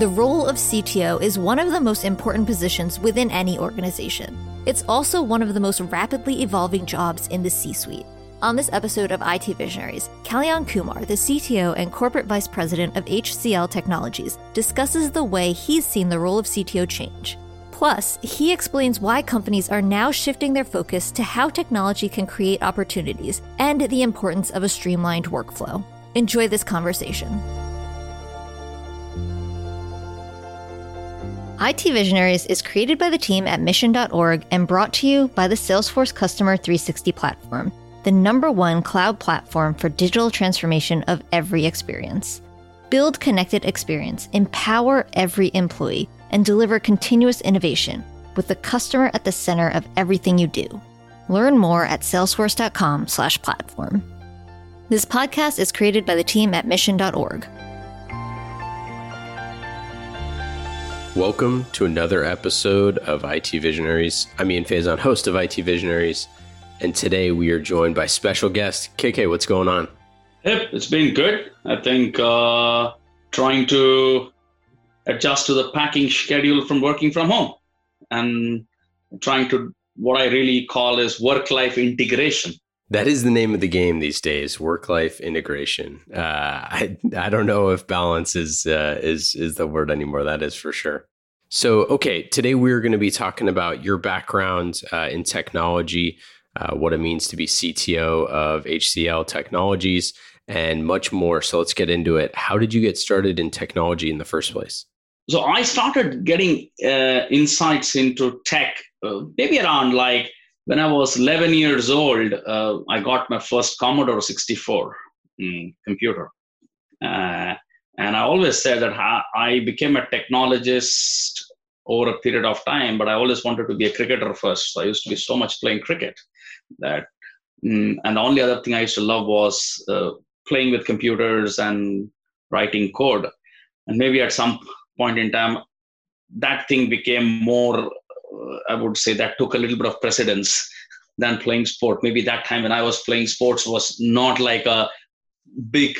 The role of CTO is one of the most important positions within any organization. It's also one of the most rapidly evolving jobs in the C suite. On this episode of IT Visionaries, Kalyan Kumar, the CTO and Corporate Vice President of HCL Technologies, discusses the way he's seen the role of CTO change. Plus, he explains why companies are now shifting their focus to how technology can create opportunities and the importance of a streamlined workflow. Enjoy this conversation. IT Visionaries is created by the team at mission.org and brought to you by the Salesforce Customer 360 platform, the number one cloud platform for digital transformation of every experience. Build connected experience, empower every employee, and deliver continuous innovation with the customer at the center of everything you do. Learn more at salesforce.com/platform. This podcast is created by the team at mission.org. Welcome to another episode of IT Visionaries. I'm Ian Faison, host of IT Visionaries, and today we are joined by special guest KK. What's going on? Yep, it's been good. I think uh, trying to adjust to the packing schedule from working from home and trying to what I really call is work life integration. That is the name of the game these days: work life integration. Uh, I I don't know if balance is uh, is is the word anymore. That is for sure. So, okay, today we're going to be talking about your background uh, in technology, uh, what it means to be CTO of HCL Technologies, and much more. So, let's get into it. How did you get started in technology in the first place? So, I started getting uh, insights into tech uh, maybe around like when I was 11 years old. Uh, I got my first Commodore 64 mm, computer. Uh, and I always said that I became a technologist over a period of time, but I always wanted to be a cricketer first. So I used to be so much playing cricket that, mm, and the only other thing I used to love was uh, playing with computers and writing code. And maybe at some point in time, that thing became more, uh, I would say, that took a little bit of precedence than playing sport. Maybe that time when I was playing sports was not like a big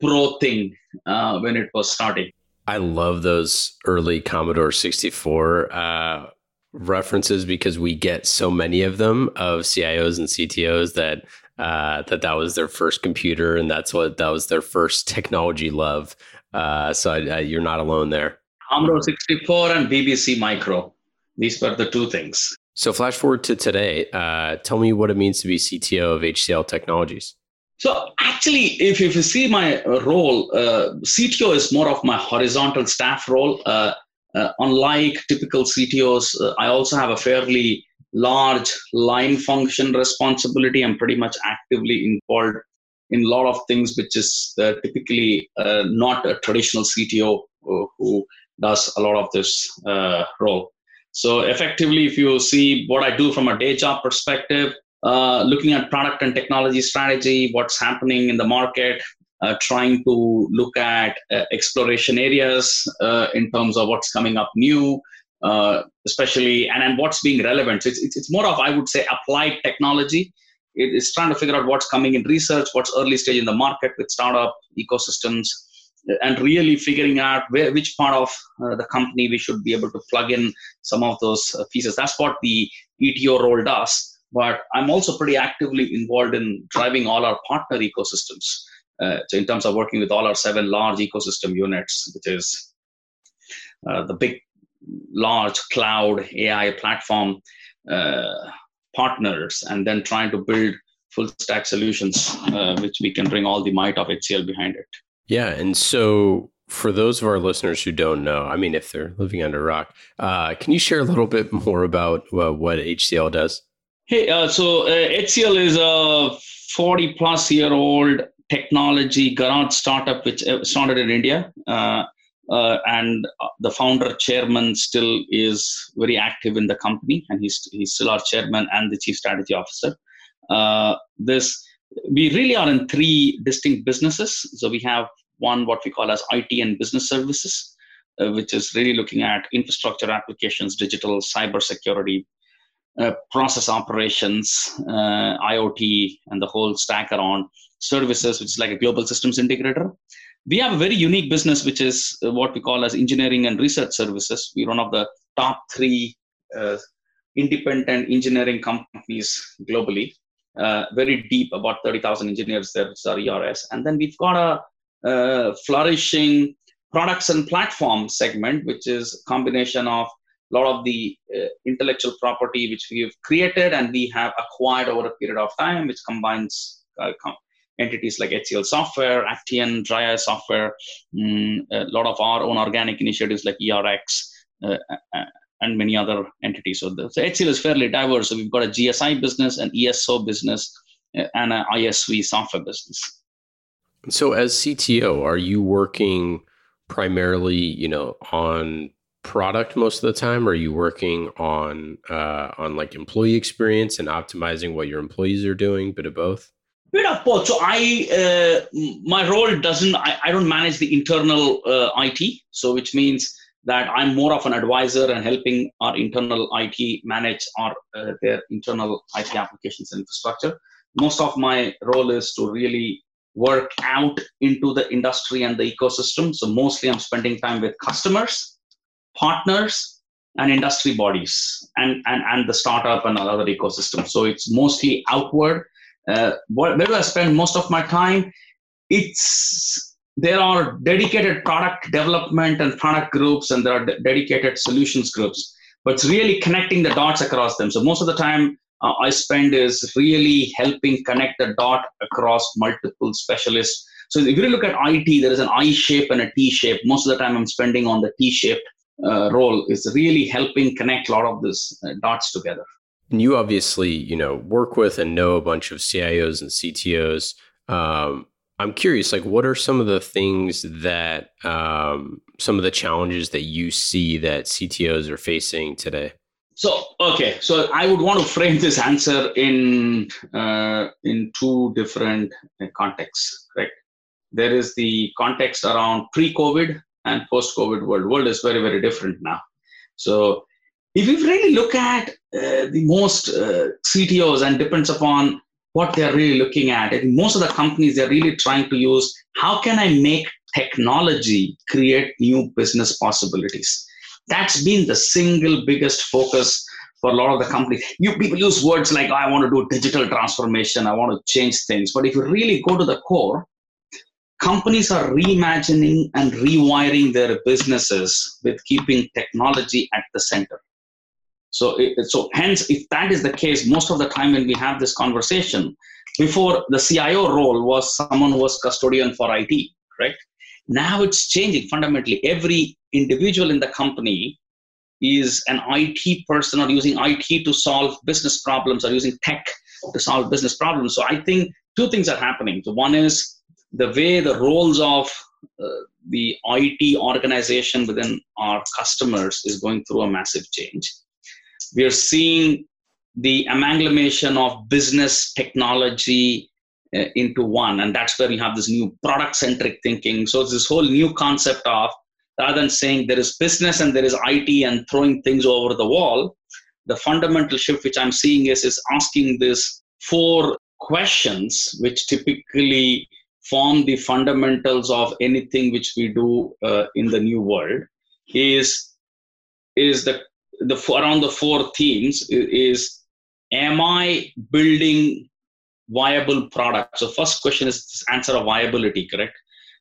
pro thing uh, when it was starting. I love those early Commodore 64 uh, references because we get so many of them of CIOs and CTOs that uh, that that was their first computer and that's what that was their first technology love. Uh, so I, I, you're not alone there. Commodore 64 and BBC Micro. These were the two things. So flash forward to today. Uh, tell me what it means to be CTO of HCL Technologies. So actually, if, if you see my role, uh, CTO is more of my horizontal staff role. Uh, uh, unlike typical CTOs, uh, I also have a fairly large line function responsibility. I'm pretty much actively involved in a lot of things, which is uh, typically uh, not a traditional CTO who does a lot of this role. So effectively, if you see what I do from a day job perspective, uh, looking at product and technology strategy, what's happening in the market, uh, trying to look at uh, exploration areas uh, in terms of what's coming up new, uh, especially and, and what's being relevant. So it's, it's, it's more of, I would say, applied technology. It is trying to figure out what's coming in research, what's early stage in the market with startup ecosystems, and really figuring out where, which part of the company we should be able to plug in some of those pieces. That's what the CTO role does but I'm also pretty actively involved in driving all our partner ecosystems. Uh, so in terms of working with all our seven large ecosystem units, which is uh, the big, large cloud AI platform uh, partners, and then trying to build full stack solutions, uh, which we can bring all the might of HCL behind it. Yeah, and so for those of our listeners who don't know, I mean, if they're living under a rock, uh, can you share a little bit more about uh, what HCL does? Hey, uh, so uh, HCL is a 40 plus year old technology garage startup which uh, started in India. Uh, uh, and the founder chairman still is very active in the company, and he's, he's still our chairman and the chief strategy officer. Uh, this we really are in three distinct businesses. So we have one what we call as IT and business services, which is really looking at infrastructure applications, digital, cyber security, uh, process operations, uh, IoT, and the whole stack around services, which is like a global systems integrator. we have a very unique business, which is what we call as engineering and research services. We're one of the top three uh, independent engineering companies globally. Uh, very deep, about 30,000 engineers there, are ERS. And then we've got a uh, flourishing products and platform segment, which is combination of lot of the uh, intellectual property which we have created and we have acquired over a period of time, which combines uh, com- entities like HCL Software, Actian, Dry Software, mm, a lot of our own organic initiatives like ERX, uh, uh, and many other entities. So, the, so HCL is fairly diverse. So we've got a GSI business, an ESO business, uh, and an ISV software business. So, as CTO, are you working primarily, you know, on product most of the time? Are you working on uh, on like employee experience and optimizing what your employees are doing? Bit of both bit of both. So I, uh, my role doesn't. I, I don't manage the internal uh, IT. So which means that I'm more of an advisor and helping our internal IT manage our uh, their internal IT applications and infrastructure. Most of my role is to really work out into the industry and the ecosystem. So mostly I'm spending time with customers, partners, and industry bodies and, and, and the startup and other ecosystem. So it's mostly outward uh, where do I spend most of my time? It's there are dedicated product development and product groups, and there are de- dedicated solutions groups. But it's really connecting the dots across them. So most of the time uh, I spend is really helping connect the dot across multiple specialists. So if you look at IT, there is an I shape and a T shape. Most of the time I'm spending on the T shaped role is really helping connect a lot of these uh, dots together. And you obviously, you know, work with and know a bunch of CIOs and CTOs. Um, I'm curious, like, what are some of the things that, um, some of the challenges that you see that CTOs are facing today? So, okay, so I would want to frame this answer in uh, in two different contexts, right? There is the context around pre-COVID and post-COVID world. World is very, very different now. So if you really look at uh, the most uh, CTOs and depends upon what they're really looking at, most of the companies they're really trying to use how can I make technology create new business possibilities? That's been the single biggest focus for a lot of the companies. You people use words like I want to do digital transformation, I want to change things. But if you really go to the core, companies are reimagining and rewiring their businesses with keeping technology at the center. So, it, so hence, if that is the case, most of the time when we have this conversation, before the CIO role was someone who was custodian for IT, right? Now it's changing fundamentally. Every individual in the company is an IT person or using IT to solve business problems or using tech to solve business problems. So I think two things are happening. So one is the way the roles of uh, the IT organization within our customers is going through a massive change. We are seeing the amalgamation of business technology uh, into one and that's where you have this new product centric thinking. So it's this whole new concept of rather than saying there is business and there is it and throwing things over the wall the fundamental shift which i'm seeing is is asking these four questions which typically form the fundamentals of anything which we do uh, in the new world is is the the around the four themes is am i building viable products? So first question is answer of viability correct?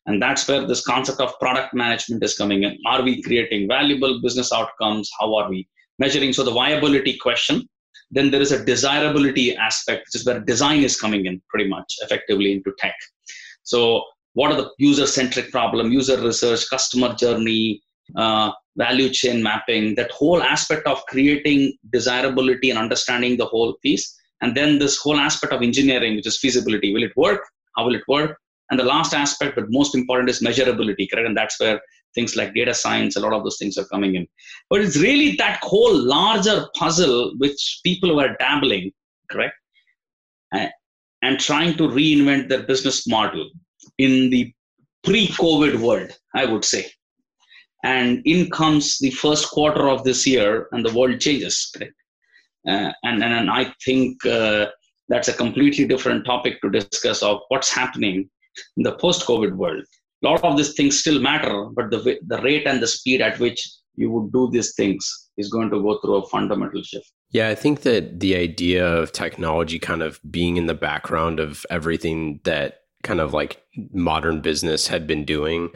And that's where this concept of product management is coming in. Are we creating valuable business outcomes? How are we measuring? So the viability question then there is a desirability aspect which is where design is coming in pretty much effectively into tech so what are the user centric problem user research customer journey uh, value chain mapping, that whole aspect of creating desirability and understanding the whole piece. And then this whole aspect of engineering, which is feasibility. Will it work? How will it work? And the last aspect, but most important, is measurability, correct? And that's where things like data science, a lot of those things are coming in. But it's really that whole larger puzzle which people were dabbling, correct? And, trying to reinvent their business model in the pre COVID world, I would say. And in comes the first quarter of this year and the world changes uh, and, and, and i think uh, that's a completely different topic to discuss of what's happening in the post covid world. A lot of these things still matter, but the the rate and the speed at which you would do these things is going to go through a fundamental shift. Yeah, I think that the idea of technology kind of being in the background of everything that kind of like modern business had been doing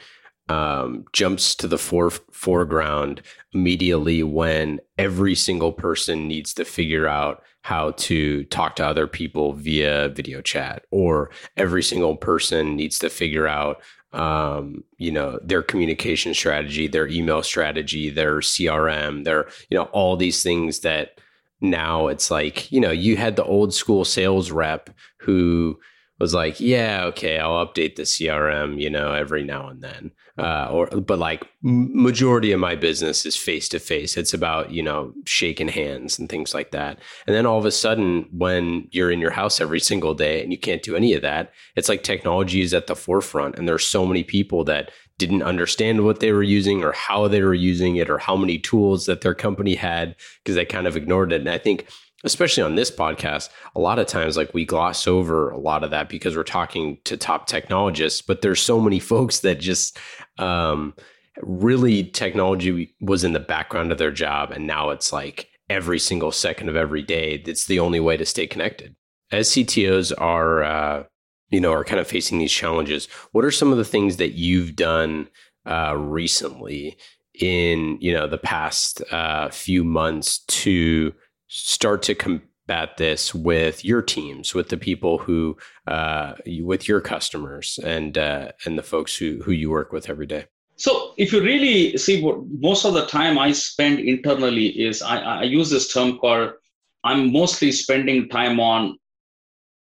um, jumps to the fore- foreground immediately when every single person needs to figure out how to talk to other people via video chat, or every single person needs to figure out um, you know, their communication strategy, their email strategy, their CRM, their, you know, all these things that now it's like, you know, you had the old school sales rep who was like, yeah, okay, I'll update the CRM, you know, every now and then. Uh, or, but like majority of my business is face to face. It's about, you know, shaking hands and things like that. And then all of a sudden, when you're in your house every single day and you can't do any of that, it's like technology is at the forefront. And there's so many people that didn't understand what they were using or how they were using it or how many tools that their company had because they kind of ignored it. And I think especially on this podcast, a lot of times like we gloss over a lot of that because we're talking to top technologists, but there's so many folks that just um, really technology was in the background of their job and now it's like every single second of every day it's the only way to stay connected. As CTOs are uh, you know are kind of facing these challenges, what are some of the things that you've done uh, recently in you know the past uh, few months to start to combat this with your teams, with the people who, uh, with your customers, and uh, and the folks who who you work with every day? So, if you really see what most of the time I spend internally is I, I use this term called I'm mostly spending time on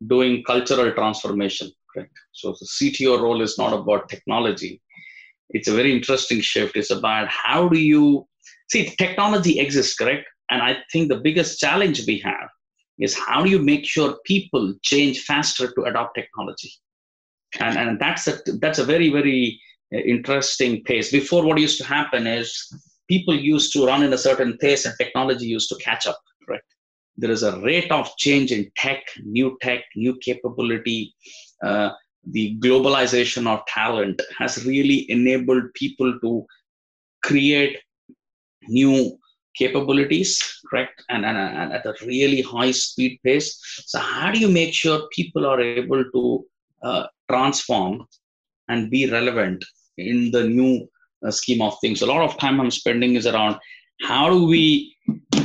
doing cultural transformation. Correct. So the CTO role is not about technology. It's a very interesting shift. It's about how do you see technology exists, correct? And I think the biggest challenge we have is how do you make sure people change faster to adopt technology? And, and that's a that's a very very uh, interesting pace. Before, what used to happen is people used to run in a certain pace, and technology used to catch up. Right? There is a rate of change in tech, new tech, new capability. Uh, the globalization of talent has really enabled people to create new capabilities, correct, and, and, and, at a really high speed pace. So, how do you make sure people are able to uh, transform and be relevant in the new uh, scheme of things? A lot of time I'm spending is around how do we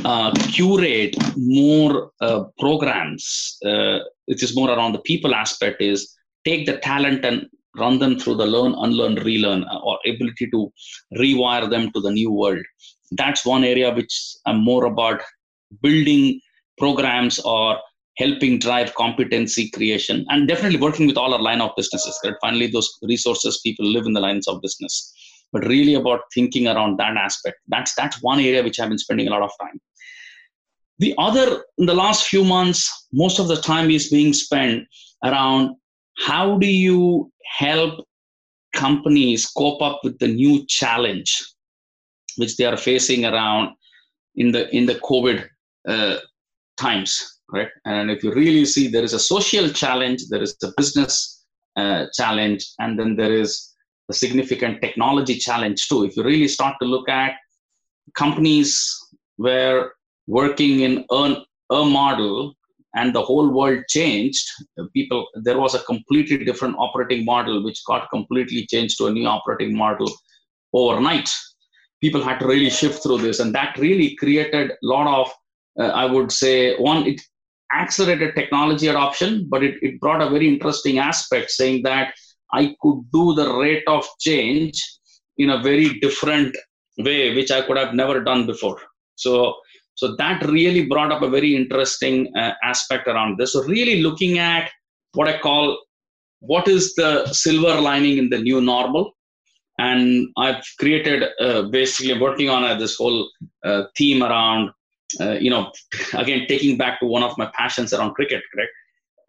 uh, curate more uh, programs, uh, which is more around the people aspect, is take the talent and run them through the learn, unlearn, relearn, uh, or ability to rewire them to the new world. That's one area which I'm more about building programs or helping drive competency creation and definitely working with all our line of businesses right? Finally those resources people live in the lines of business. But really about thinking around that aspect. That's that's one area which i've been spending a lot of time. The other in the last few months most of the time is being spent around how do you help companies cope up with the new challenge which they are facing around in the in the COVID uh, times, right? And if you really see, there is a social challenge, there is a business uh, challenge, and then there is a significant technology challenge too. If you really start to look at companies where working in a, a model and the whole world changed people there was a completely different operating model which got completely changed to a new operating model overnight. People had to really shift through this and that really created a lot of uh, i would say one it accelerated technology adoption but it, it brought a very interesting aspect saying that i could do the rate of change in a very different way which i could have never done before. So so that really brought up a very interesting uh, aspect around this so really looking at what i call what is the silver lining in the new normal and I've created uh, basically working on uh, this whole uh, theme around, uh, you know, again taking back to one of my passions around cricket, correct?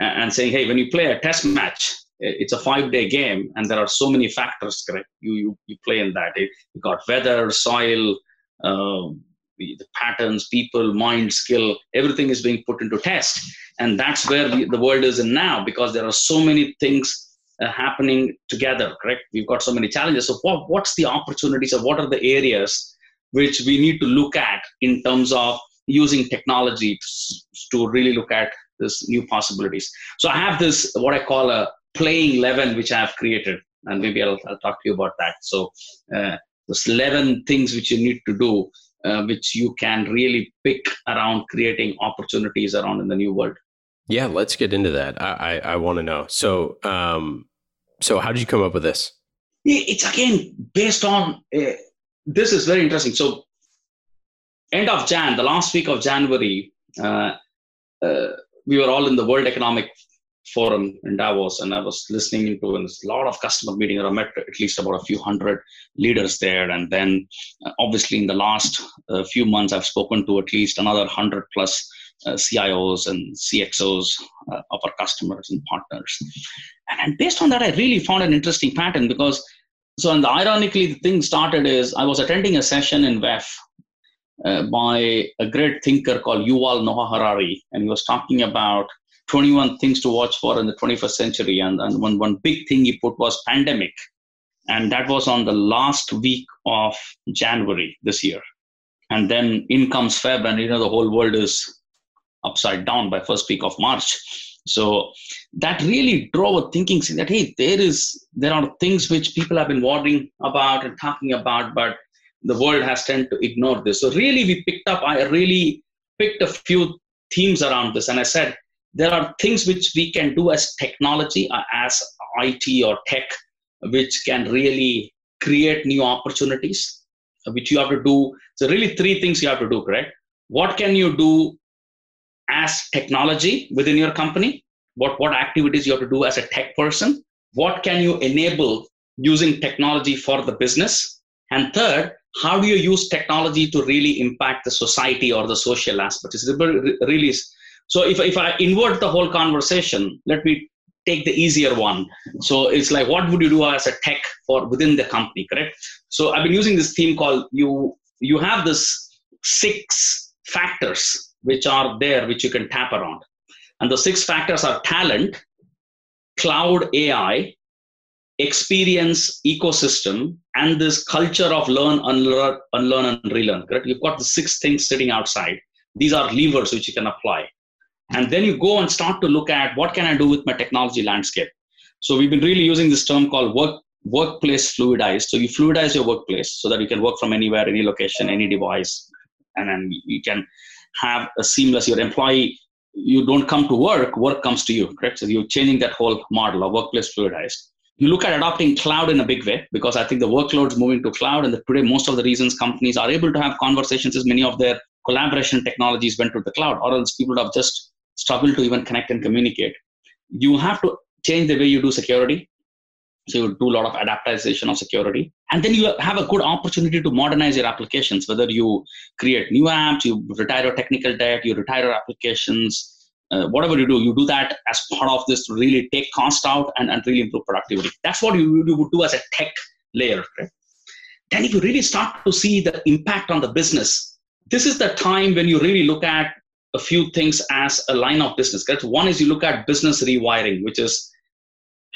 And, saying, hey, when you play a test match, it's a five-day game, and there are so many factors, correct? You you, you play in that. You got weather, soil, um, the, patterns, people, mind, skill, everything is being put into test, and that's where the, the world is in now because there are so many things uh, happening together, correct? We've got so many challenges. So, what, what's the opportunities or what are the areas which we need to look at in terms of using technology to, to really look at this new possibilities? So, I have this what I call a playing 11 which I have created, and maybe I'll, I'll talk to you about that. So, uh, there's 11 things which you need to do, uh, which you can really pick around creating opportunities around in the new world. Yeah, let's get into that. I I, I want to know. So, um, so how did you come up with this? It's again based on. Uh, this is very interesting. So, end of Jan, the last week of January, uh, uh, we were all in the World Economic Forum in Davos, and I was listening to a lot of customer meetings. I met at least about a few hundred leaders there, and then uh, obviously in the last uh, few months, I've spoken to at least another hundred plus uh, CIOs and CXOs uh, of our customers and partners. And, and, based on that, I really found an interesting pattern because, so and the, ironically, the thing started is I was attending a session in WEF uh, by a great thinker called Yuval Noah Harari, and he was talking about 21 things to watch for in the 21st century. And, and one, one big thing he put was pandemic. And that was on the last week of January this year. And then in comes Feb, and you know the whole world is upside down by first week of March. So that really drove a thinking that hey, there is there are things which people have been worrying about and talking about, but the world has tended to ignore this. So really, we picked up. I really picked a few themes around this, and I said there are things which we can do as technology, uh, as IT or tech, which can really create new opportunities, which you have to do. So really, three things you have to do. Correct? What can you do as technology within your company what what activities you have to do as a tech person what can you enable using technology for the business and third how do you use technology to really impact the society or the social aspect it's really so if, if i invert the whole conversation let me take the easier one so it's like what would you do as a tech for within the company correct so i've been using this theme called you you have this six factors which are there which you can tap around. And the six factors are talent, cloud AI, experience ecosystem, and this culture of learn, unlearn, unlearn and relearn. Correct? You've got the six things sitting outside. These are levers which you can apply. And then you go and start to look at what can I do with my technology landscape. So we've been really using this term called work workplace fluidized. So you fluidize your workplace so that you can work from anywhere, any location, any device, and then you can have a seamless your employee you don't come to work work comes to you correct so you're changing that whole model of workplace fluidized you look at adopting cloud in a big way because i think the workloads moving to cloud and the, today most of the reasons companies are able to have conversations is many of their collaboration technologies went to the cloud or else people would have just struggled to even connect and communicate you have to change the way you do security so you do a lot of adaptation of security. And then you have a good opportunity to modernize your applications, whether you create new apps, you retire your technical debt, you retire your applications, uh, whatever you do, you do that as part of this to really take cost out and, and really improve productivity. That's what you, you would do as a tech layer. Right? Then if you really start to see the impact on the business, this is the time when you really look at a few things as a line of business. Correct? One is you look at business rewiring, which is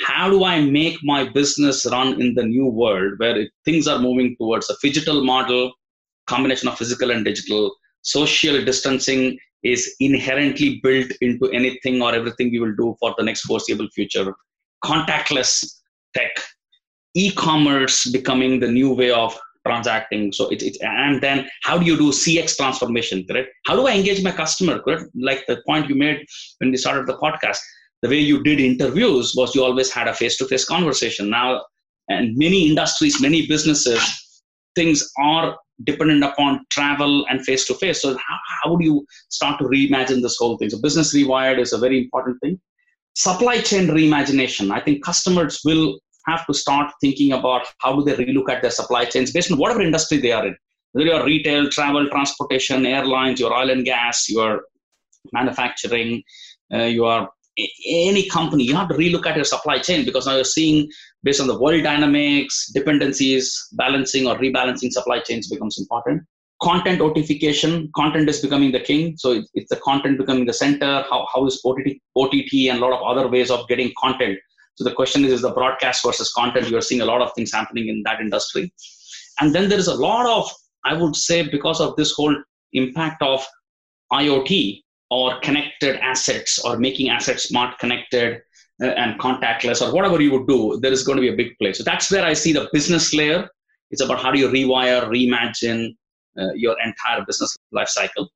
how do I make my business run in the new world where it, things are moving towards a phygital model, combination of physical and digital, social distancing is inherently built into anything or everything we will do for the next foreseeable future, contactless tech, e-commerce becoming the new way of transacting. So it's it, and then how do you do cx transformation correct? How do i engage my customer correct? Like the point you made when we started the podcast the way you did interviews was you always had a face-to-face conversation. Now and many industries many businesses things are dependent upon travel and face-to-face. So how, how would you start to reimagine this whole thing? So business rewired is a very important thing. Supply chain reimagination. I think customers will have to start thinking about how do they relook at their supply chains based on whatever industry they are in whether you're retail travel transportation airlines your oil and gas your manufacturing uh, your any company, you have to relook at your supply chain because now you're seeing based on the world dynamics, dependencies, balancing or rebalancing supply chains becomes important. Content notification, content is becoming the king. So it's the content becoming the center. How, how is OTT, OTT and a lot of other ways of getting content So the question is, is the broadcast versus content? You're seeing a lot of things happening in that industry. And then there is a lot of, I would say, because of this whole impact of IoT or connected assets or making assets smart connected uh, and contactless or whatever you would do, there is going to be a big play. So that's where I see the business layer. It's about how do you rewire, reimagine uh, your entire business life cycle.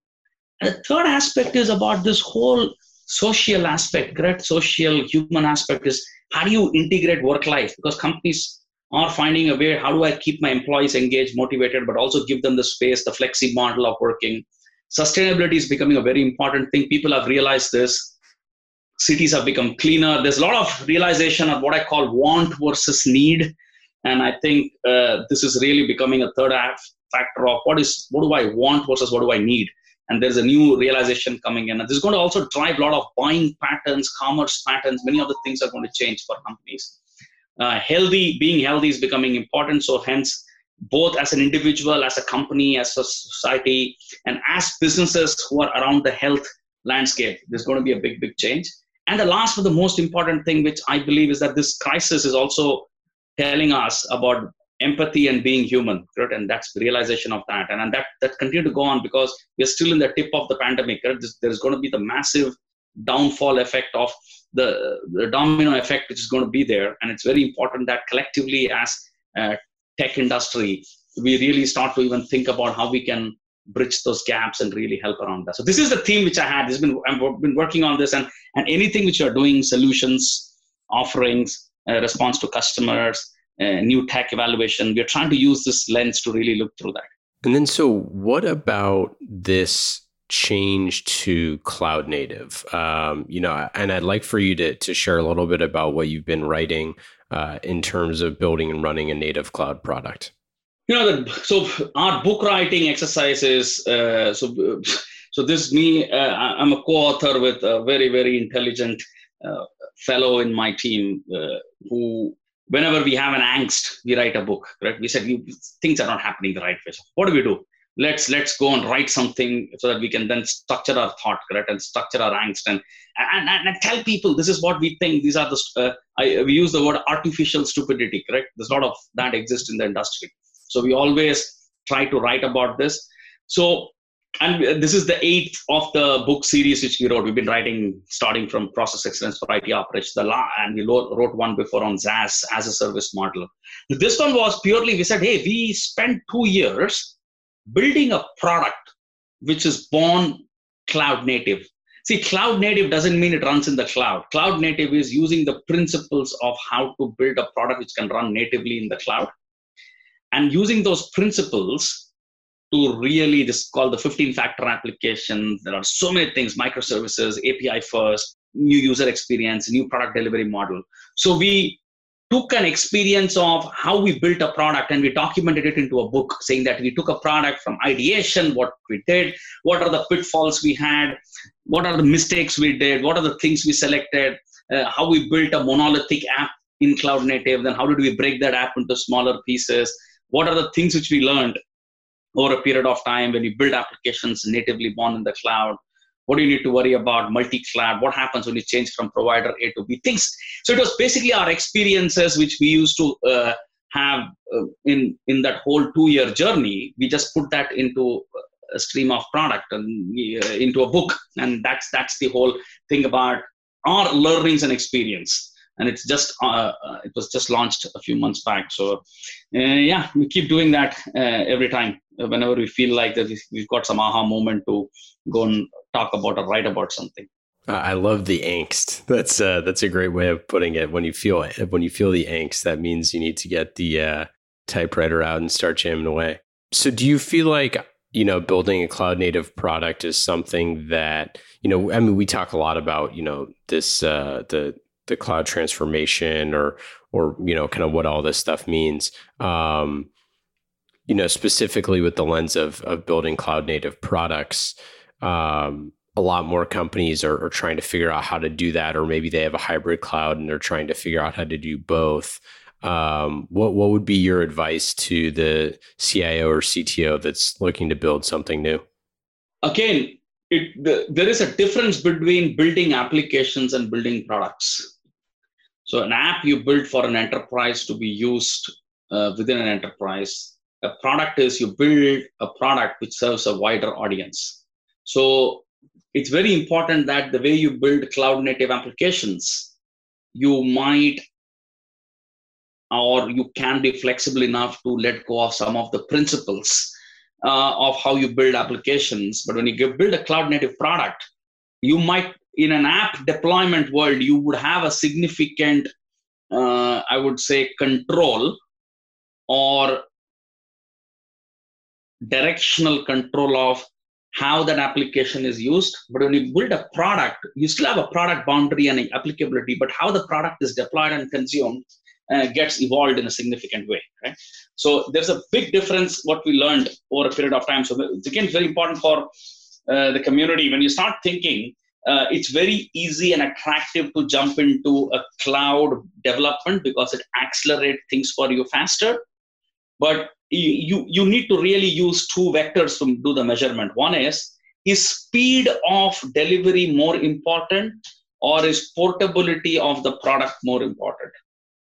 And the third aspect is about this whole social aspect, correct? Social human aspect is how do you integrate work life? Because companies are finding a way how do I keep my employees engaged, motivated, but also give them the space, the flexi model of working. Sustainability is becoming a very important thing. People have realized this. Cities have become cleaner. There's a lot of realization of what I call want versus need. And I think uh, this is really becoming a third factor of what is what do I want versus what do I need and there's a new realization coming in. And this is going to also drive a lot of buying patterns commerce patterns. Many of the things are going to change for companies. Uh, healthy being healthy is becoming important. So hence both as an individual as a company as a society and as businesses who are around the health landscape there's going to be a big big change. And the last but the most important thing which i believe is that this crisis is also telling us about empathy and being human right? and that's the realization of that. And, and that that continue to go on because we're still in the tip of the pandemic right? there's going to be the massive downfall effect of the, the domino effect which is going to be there. And it's very important that collectively as tech industry we really start to even think about how we can bridge those gaps and really help around that. So this is the theme which i had. This been i've been working on this. And and anything which you're doing solutions offerings uh, response to customers uh, new tech evaluation. We're trying to use this lens to really look through that. And then, so what about this change to cloud native? Um, you know, and I'd like for you to to share a little bit about what you've been writing uh, in terms of building and running a native cloud product. You know, the, so our book writing exercises. Uh, so, so this me. Uh, I'm a co-author with a very very intelligent uh, fellow in my team uh, who whenever we have an angst, we write a book, right? We said things are not happening the right way. So what do we do? Let's let's go and write something so that we can then structure our thought, correct, and structure our angst and and, and, and tell people this is what we think. These are the uh, I, we use the word artificial stupidity, correct? There's a lot of that exists in the industry. So we always try to write about this. So and uh, this is the eighth of the book series which we wrote. We've been writing starting from process excellence for IT operations. The law, and we wrote one before on SaaS as a service model. This one was purely we said, hey, we spent two years building a product which is born cloud native. See, cloud native doesn't mean it runs in the cloud. Cloud native is using the principles of how to build a product which can run natively in the cloud. And using those principles, to really this called the 15 factor application. There are so many things, microservices, API first, new user experience, new product delivery model. So we took an experience of how we built a product and we documented it into a book saying that we took a product from ideation, what we did, what are the pitfalls we had, what are the mistakes we did, what are the things we selected, uh, how we built a monolithic app in cloud native, then how did we break that app into smaller pieces, what are the things which we learned over a period of time when you build applications natively born in the cloud. What do you need to worry about? Multi-cloud. What happens when you change from provider a to b? Things. So it was basically our experiences which we used to uh, have uh, in in that whole two year journey. We just put that into a stream of product and uh, into a book. And that's that's the whole thing about our learnings and experience. And it's just uh, uh, it was just launched a few months back. So uh, yeah we keep doing that uh, every time whenever we feel like that we've got some aha moment to go and talk about or write about something I love the angst. That's uh, that's a great way of putting it. When you feel when you feel the angst, that means you need to get the uh, typewriter out and start jamming away. So, do you feel like you know building a cloud native product is something that you know? I mean, we talk a lot about you know this uh, the the cloud transformation or or you know kind of what all this stuff means um, you know specifically with the lens of of building cloud native products um, a lot more companies are, are, trying to figure out how to do that or maybe they have a hybrid cloud and they're trying to figure out how to do both um, what what would be your advice to the CIO or CTO that's looking to build something new again it, the, there is a difference between building applications and building products So an app you build for an enterprise to be used uh, within an enterprise. A product is you build a product which serves a wider audience. So it's very important that the way you build cloud native applications, you might or you can be flexible enough to let go of some of the principles uh, of how you build applications. But when you build a cloud native product, you might, in an app deployment world, you would have a significant, uh, I would say, control or directional control of how that application is used. But when you build a product, you still have a product boundary and applicability, but how the product is deployed and consumed uh, gets evolved in a significant way. Right? So there's a big difference what we learned over a period of time. So it's again very important for uh, the community when you start thinking. Uh, it's very easy and attractive to jump into a cloud development because it accelerates things for you faster. But you, you need to really use two vectors to do the measurement. One is, is speed of delivery more important or is portability of the product more important?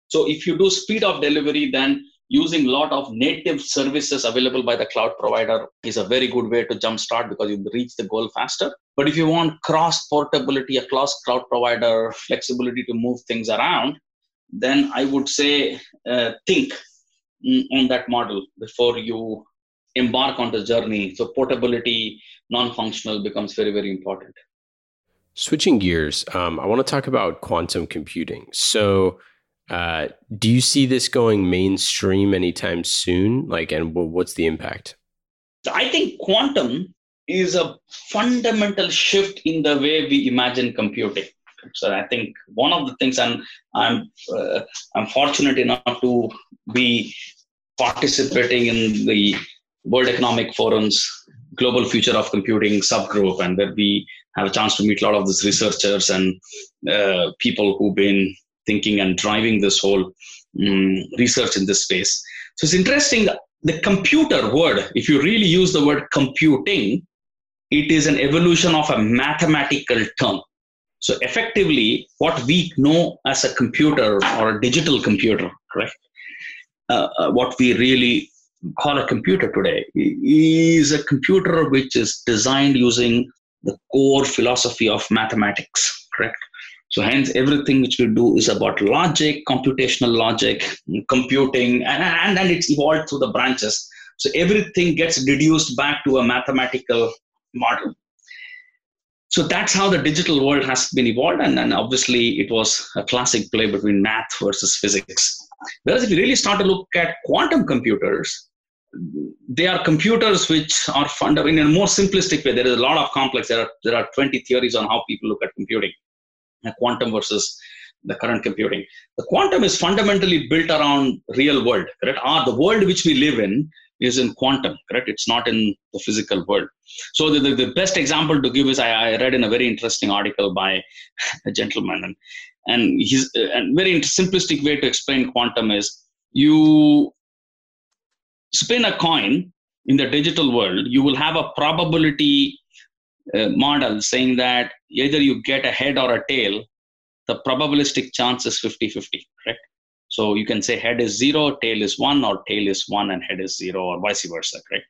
So if you do speed of delivery, then using a lot of native services available by the cloud provider is a very good way to jumpstart because you reach the goal faster. But if you want cross portability across cloud provider, flexibility to move things around, then I would say uh, think on that model before you embark on the journey. So portability, non-functional becomes very, very important. Switching gears, um, I want to talk about quantum computing. So uh, do you see this going mainstream anytime soon? Like, and what's the impact? I think quantum is a fundamental shift in the way we imagine computing. So I think one of the things I'm I'm uh, I'm fortunate enough to be participating in the World Economic Forum's Global Future of Computing subgroup, and where we have a chance to meet a lot of these researchers and uh, people who've been thinking and driving this whole um, research in this space. So it's interesting. The computer word, if you really use the word computing, it is an evolution of a mathematical term. So effectively, what we know as a computer or a digital computer, correct? Uh, uh, what we really call a computer today is a computer which is designed using the core philosophy of mathematics, correct? So hence everything which we do is about logic, computational logic, computing, and, and, and it's evolved through the branches. So everything gets reduced back to a mathematical model. So that's how the digital world has been evolved, and, and obviously it was a classic play between math versus physics. Whereas if you really start to look at quantum computers, they are computers which are fundamental in a more simplistic way. There is a lot of complex. There are there are 20 theories on how people look at computing quantum versus the current computing. The quantum is fundamentally built around real world, correct? Ah, the world which we live in is in quantum, correct? It's not in the physical world. So the, the, the best example to give is I, I, read in a very interesting article by a gentleman, and and his a very simplistic way to explain quantum is you spin a coin in the digital world, you will have a probability uh, model saying that either you get a head or a tail, the probabilistic chance is 50 50, correct? So you can say head is zero, tail is one, or tail is one and head is zero, or vice versa, correct?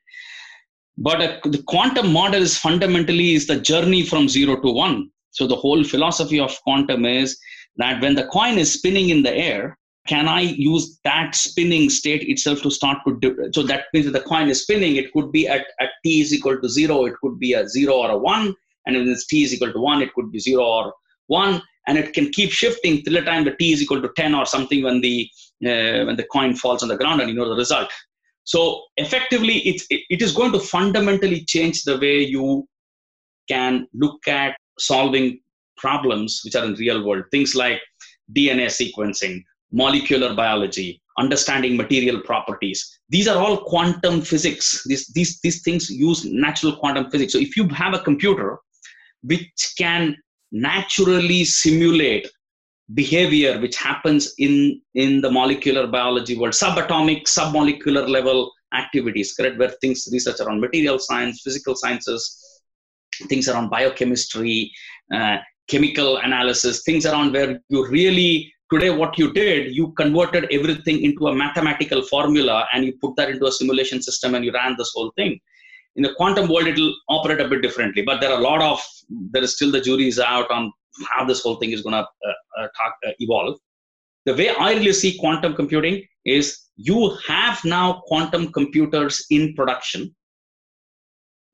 But a, the quantum model is fundamentally is the journey from zero to one. So the whole philosophy of quantum is that when the coin is spinning in the air, can I use that spinning state itself to start to do so that means that the coin is spinning, it could be at, at t is equal to zero, it could be a zero or a one, and when it's t is equal to one, it could be zero or one, and it can keep shifting till the time the t is equal to 10 or something when the uh, when the coin falls on the ground and you know the result. So effectively, it's, it, it is going to fundamentally change the way you can look at solving problems which are in real world. Things like DNA sequencing, molecular biology, understanding material properties. These are all quantum physics. These, these, these things use natural quantum physics. So if you have a computer which can naturally simulate behavior which happens in, in the molecular biology world, subatomic, submolecular level activities, correct? Where things research around material science, physical sciences, things around biochemistry, uh, chemical analysis, things around where you really today what you did you converted everything into a mathematical formula and you put that into a simulation system and you ran this whole thing in the quantum world it'll operate a bit differently but there are a lot of there is still the jury's out on how this whole thing is going to uh, uh, uh, evolve. The way i really see quantum computing is you have now quantum computers in production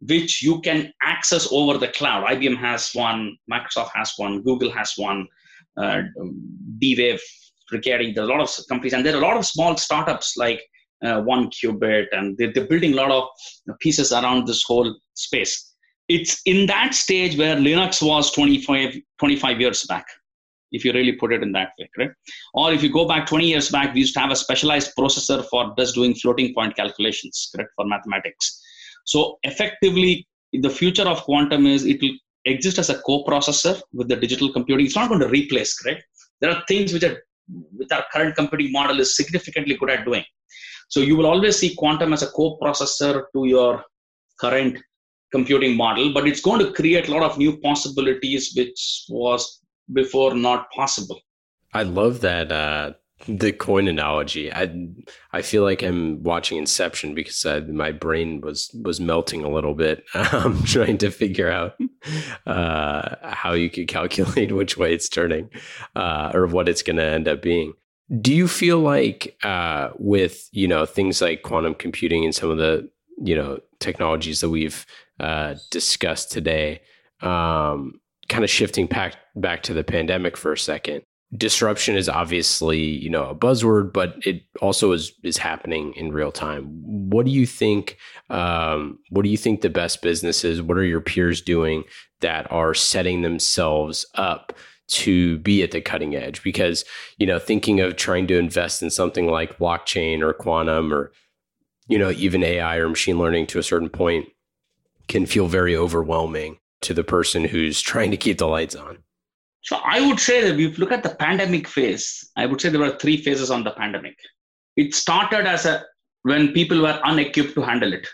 which you can access over the cloud. Ibm has one microsoft has one google has one uh, d-wave Rigetti, there's a lot of companies and there are a lot of small startups like uh, 1QBit and they're, they're building a lot of pieces around this whole space. It's in that stage where linux was 25 25 years back if you really put it in that way correct? Or if you go back 20 years back we used to have a specialized processor for just doing floating point calculations correct for mathematics. So effectively the future of quantum is it will exist as a co-processor with the digital computing. It's not going to replace correct? There are things which are with our current computing model is significantly good at doing so you will always see quantum as a co-processor to your current computing model, but it's going to create a lot of new possibilities, which was before not possible. I love that uh, the coin analogy. I I feel like I'm watching Inception because I, my brain was was melting a little bit, um, trying to figure out uh, how you could calculate which way it's turning uh, or what it's going to end up being. Do you feel like uh, with you know things like quantum computing and some of the you know technologies that we've uh, discussed today, um, kind of shifting back back to the pandemic for a second, disruption is obviously you know a buzzword, but it also is is happening in real time. What do you think? Um, what do you think the best businesses? What are your peers doing that are setting themselves up? To be at the cutting edge because you know thinking of trying to invest in something like blockchain or quantum or you know even AI or machine learning to a certain point can feel very overwhelming to the person who's trying to keep the lights on. So I would say that if you look at the pandemic phase, I would say there were three phases on the pandemic. It started as a when people were unequipped to handle it,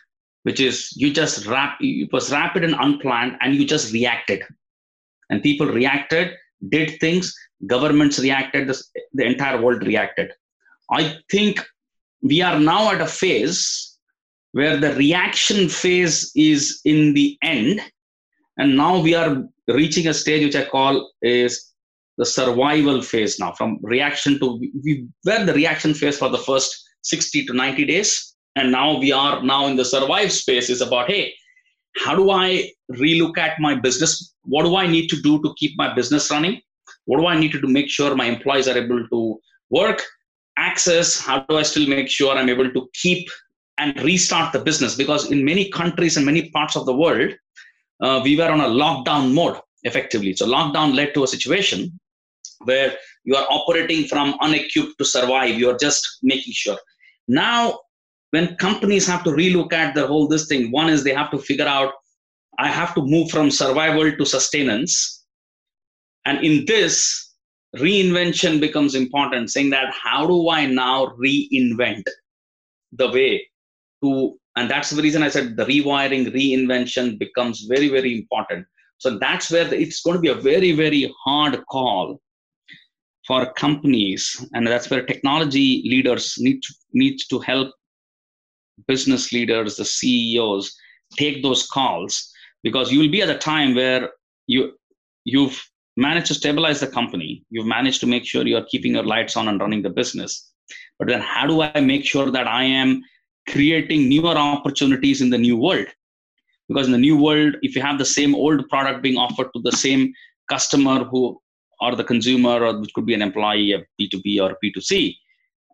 which is you just rap it was rapid and unplanned and you just reacted. And people reacted did things, governments reacted, the, the entire world reacted. I think we are now at a phase where the reaction phase is in the end, and now we are reaching a stage which I call is the survival phase now. From reaction to we were the reaction phase for the first 60 to 90 days, and now we are now in the survive space. Is about hey, how do I relook at my business? What do I need to do to keep my business running? What do I need to do to make sure my employees are able to work? Access, how do I still make sure I'm able to keep and restart the business? Because in many countries and many parts of the world, uh, we were on a lockdown mode effectively. So, lockdown led to a situation where you are operating from unequipped to survive. You're just making sure. Now, when companies have to relook at the whole this thing, one is they have to figure out I have to move from survival to sustenance and in this, reinvention becomes important, saying that how do I now reinvent the way to, and that's the reason I said the rewiring, reinvention becomes very, very important. So that's where the, it's going to be a very, very hard call for companies, and that's where technology leaders need to, need to help business leaders, the CEOs, take those calls because you will be at a time where you you've managed to stabilize the company. You've managed to make sure you're keeping your lights on and running the business. But then how do i make sure that i am creating newer opportunities in the new world? Because in the new world if you have the same old product being offered to the same customer who or the consumer or which could be an employee of b2b or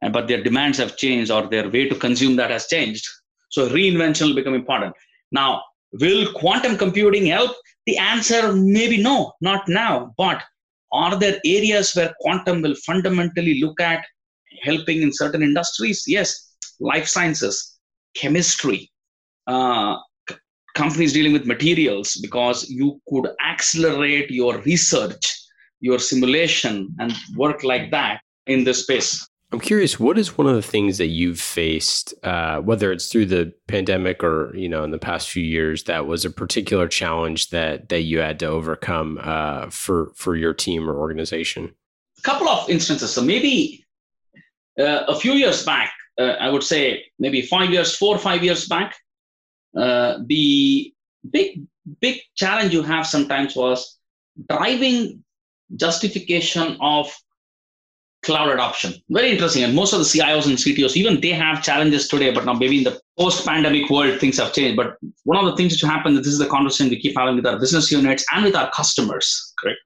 b2c but their demands have changed or their way to consume that has changed so reinvention will become important now will quantum computing help the answer maybe no, not now. But are there areas where quantum will fundamentally look at helping in certain industries? Yes, life sciences, chemistry, uh, companies dealing with materials, because you could accelerate your research, your simulation, and work like that in this space. I'm curious, what is one of the things that you've faced, uh, whether it's through the pandemic or you know in the past few years, that was a particular challenge that that you had to overcome uh, for for your team or organization? A couple of instances. So maybe uh, a few years back, uh, I would say maybe five years, four or five years back, uh, the big big challenge you have sometimes was driving justification of cloud adoption. Very interesting. And most of the CIOs and CTOs, even they have challenges today, but now maybe in the post-pandemic world, things have changed. But one of the things which happen, this is the conversation we keep having with our business units and with our customers, correct?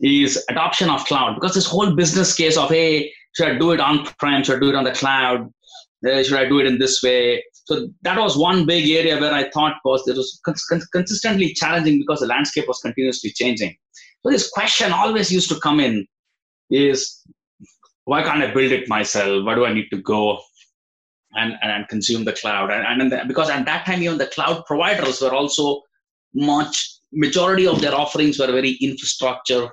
Is adoption of cloud because this whole business case of hey, should I do it on-prem? Should I do it on the cloud? Uh, should I do it in this way? So that was one big area where I thought was it was cons- consistently challenging because the landscape was continuously changing. So this question always used to come in: is why can't I build it myself? Why do I need to go and, and, consume the cloud? And, and the, because at that time, even the cloud providers were also much, majority of their offerings were very infrastructure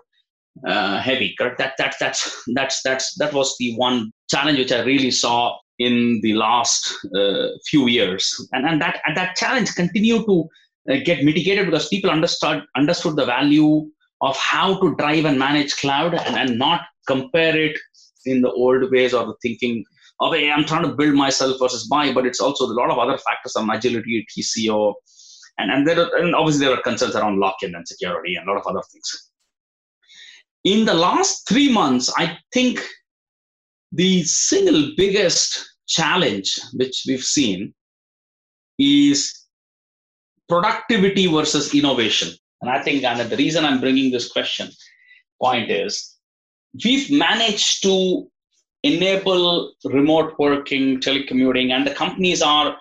uh, heavy. Correct? That, that, that's, that's, that's, that was the one challenge which I really saw in the last uh, few years. And, and that, and that challenge continued to uh, get mitigated because people understood, understood the value of how to drive and manage cloud and, and not compare it in the old ways or the thinking of hey, I'm trying to build myself versus buy, but it's also a lot of other factors on agility, TCO, and, and there are, and obviously there are concerns around lock-in and security and a lot of other things. In the last three months, I think the single biggest challenge which we've seen is productivity versus innovation. And I think and the reason I'm bringing this question point is we've managed to enable remote working, telecommuting, and the companies are.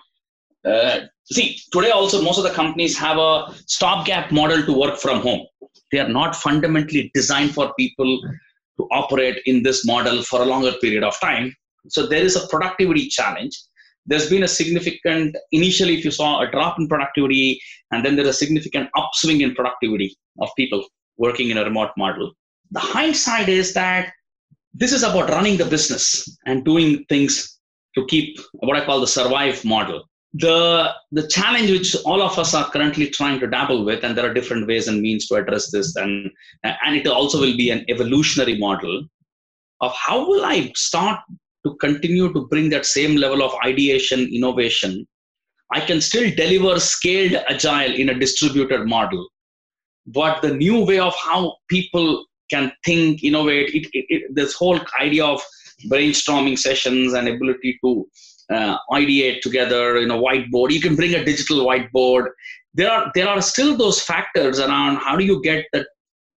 Uh, see, today also most of the companies have a stopgap model to work from home. They are not fundamentally designed for people to operate in this model for a longer period of time. So there is a productivity challenge. There's been a significant, initially, if you saw a drop in productivity, and then there's a significant upswing in productivity of people working in a remote model the hindsight is that this is about running the business and doing things to keep what I call the survive model. The, the challenge which all of us are currently trying to dabble with, and there are different ways and means to address this, and, and it also will be an evolutionary model of how will I start to continue to bring that same level of ideation, innovation. I can still deliver scaled agile in a distributed model. But the new way of how people can think, innovate. It, it, it, this whole idea of brainstorming sessions and ability to uh, ideate together in a whiteboard. You can bring a digital whiteboard. There are there are still those factors around how do you get the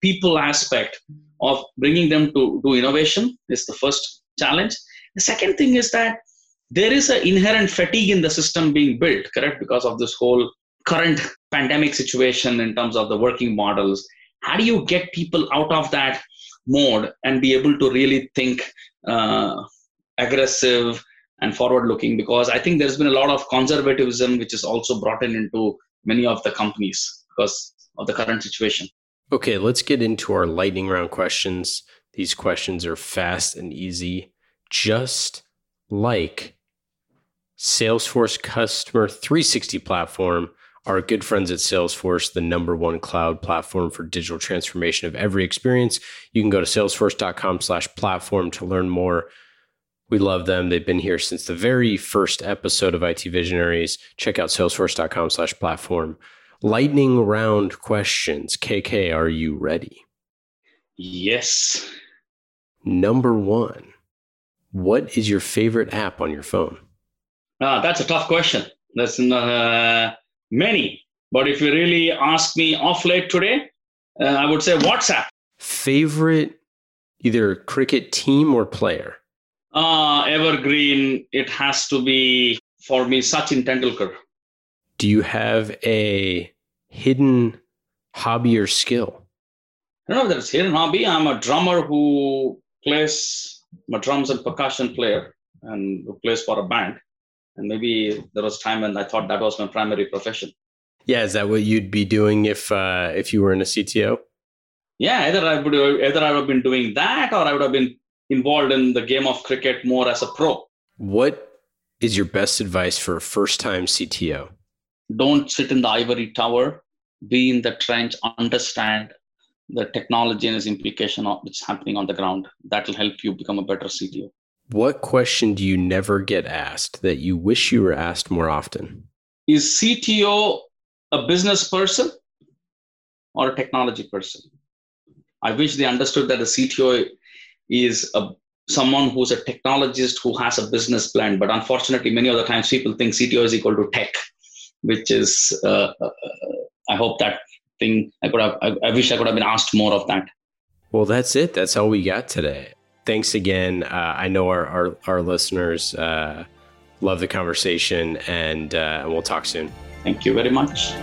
people aspect of bringing them to do innovation is the first challenge. The second thing is that there is an inherent fatigue in the system being built, correct, because of this whole current pandemic situation in terms of the working models how do you get people out of that mode and be able to really think uh, aggressive and forward looking because i think there's been a lot of conservatism which is also brought in into many of the companies because of the current situation. Okay let's get into our lightning round questions. These questions are fast and easy. Just like salesforce customer 360 platform our good friends at Salesforce, the number one cloud platform for digital transformation of every experience. You can go to salesforce.com slash platform to learn more. We love them. They've been here since the very first episode of IT Visionaries. Check out salesforce.com slash platform. Lightning round questions. KK, are you ready? Yes. Number one, what is your favorite app on your phone? Ah, that's a tough question. That's not, uh, Many. But if you really ask me off late today, uh, I would say WhatsApp. Favorite either cricket team or player? Uh, evergreen, it has to be for me Sachin Tendulkar. Do you have a hidden hobby or skill? I don't know if that's hidden hobby. I'm a drummer who plays my drums and percussion player and who plays for a band and maybe there was time when I thought that was my primary profession. Yeah, is that what you'd be doing if uh, if you were in a CTO? Yeah, either I would either I would have been doing that or I would have been involved in the game of cricket more as a pro. What is your best advice for a first time CTO? Don't sit in the ivory tower. Be in the trench. Understand the technology and its implication of what's happening on the ground. That will help you become a better CTO. What question do you never get asked that you wish you were asked more often? Is CTO a business person or a technology person? I wish they understood that a CTO is a someone who's a technologist who has a business plan. But unfortunately, many of the times people think CTO is equal to tech, which is, uh, uh, I hope that thing, I could have, I, I, wish I could have been asked more of that. Well, that's it. That's all we got today. Thanks again. Uh, I know our, our, our listeners uh, love the conversation and, uh, and we'll talk soon. Thank you very much.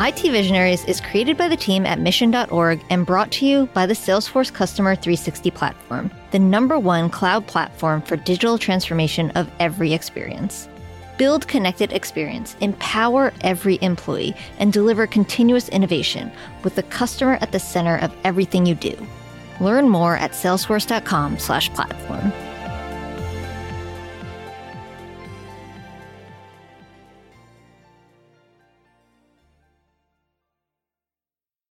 IT Visionaries is created by the team at mission.org and brought to you by the Salesforce Customer 360 platform, the number one cloud platform for digital transformation of every experience. Build connected experience, empower every employee, and deliver continuous innovation with the customer at the center of everything you do. Learn more at salesforce.com/platform.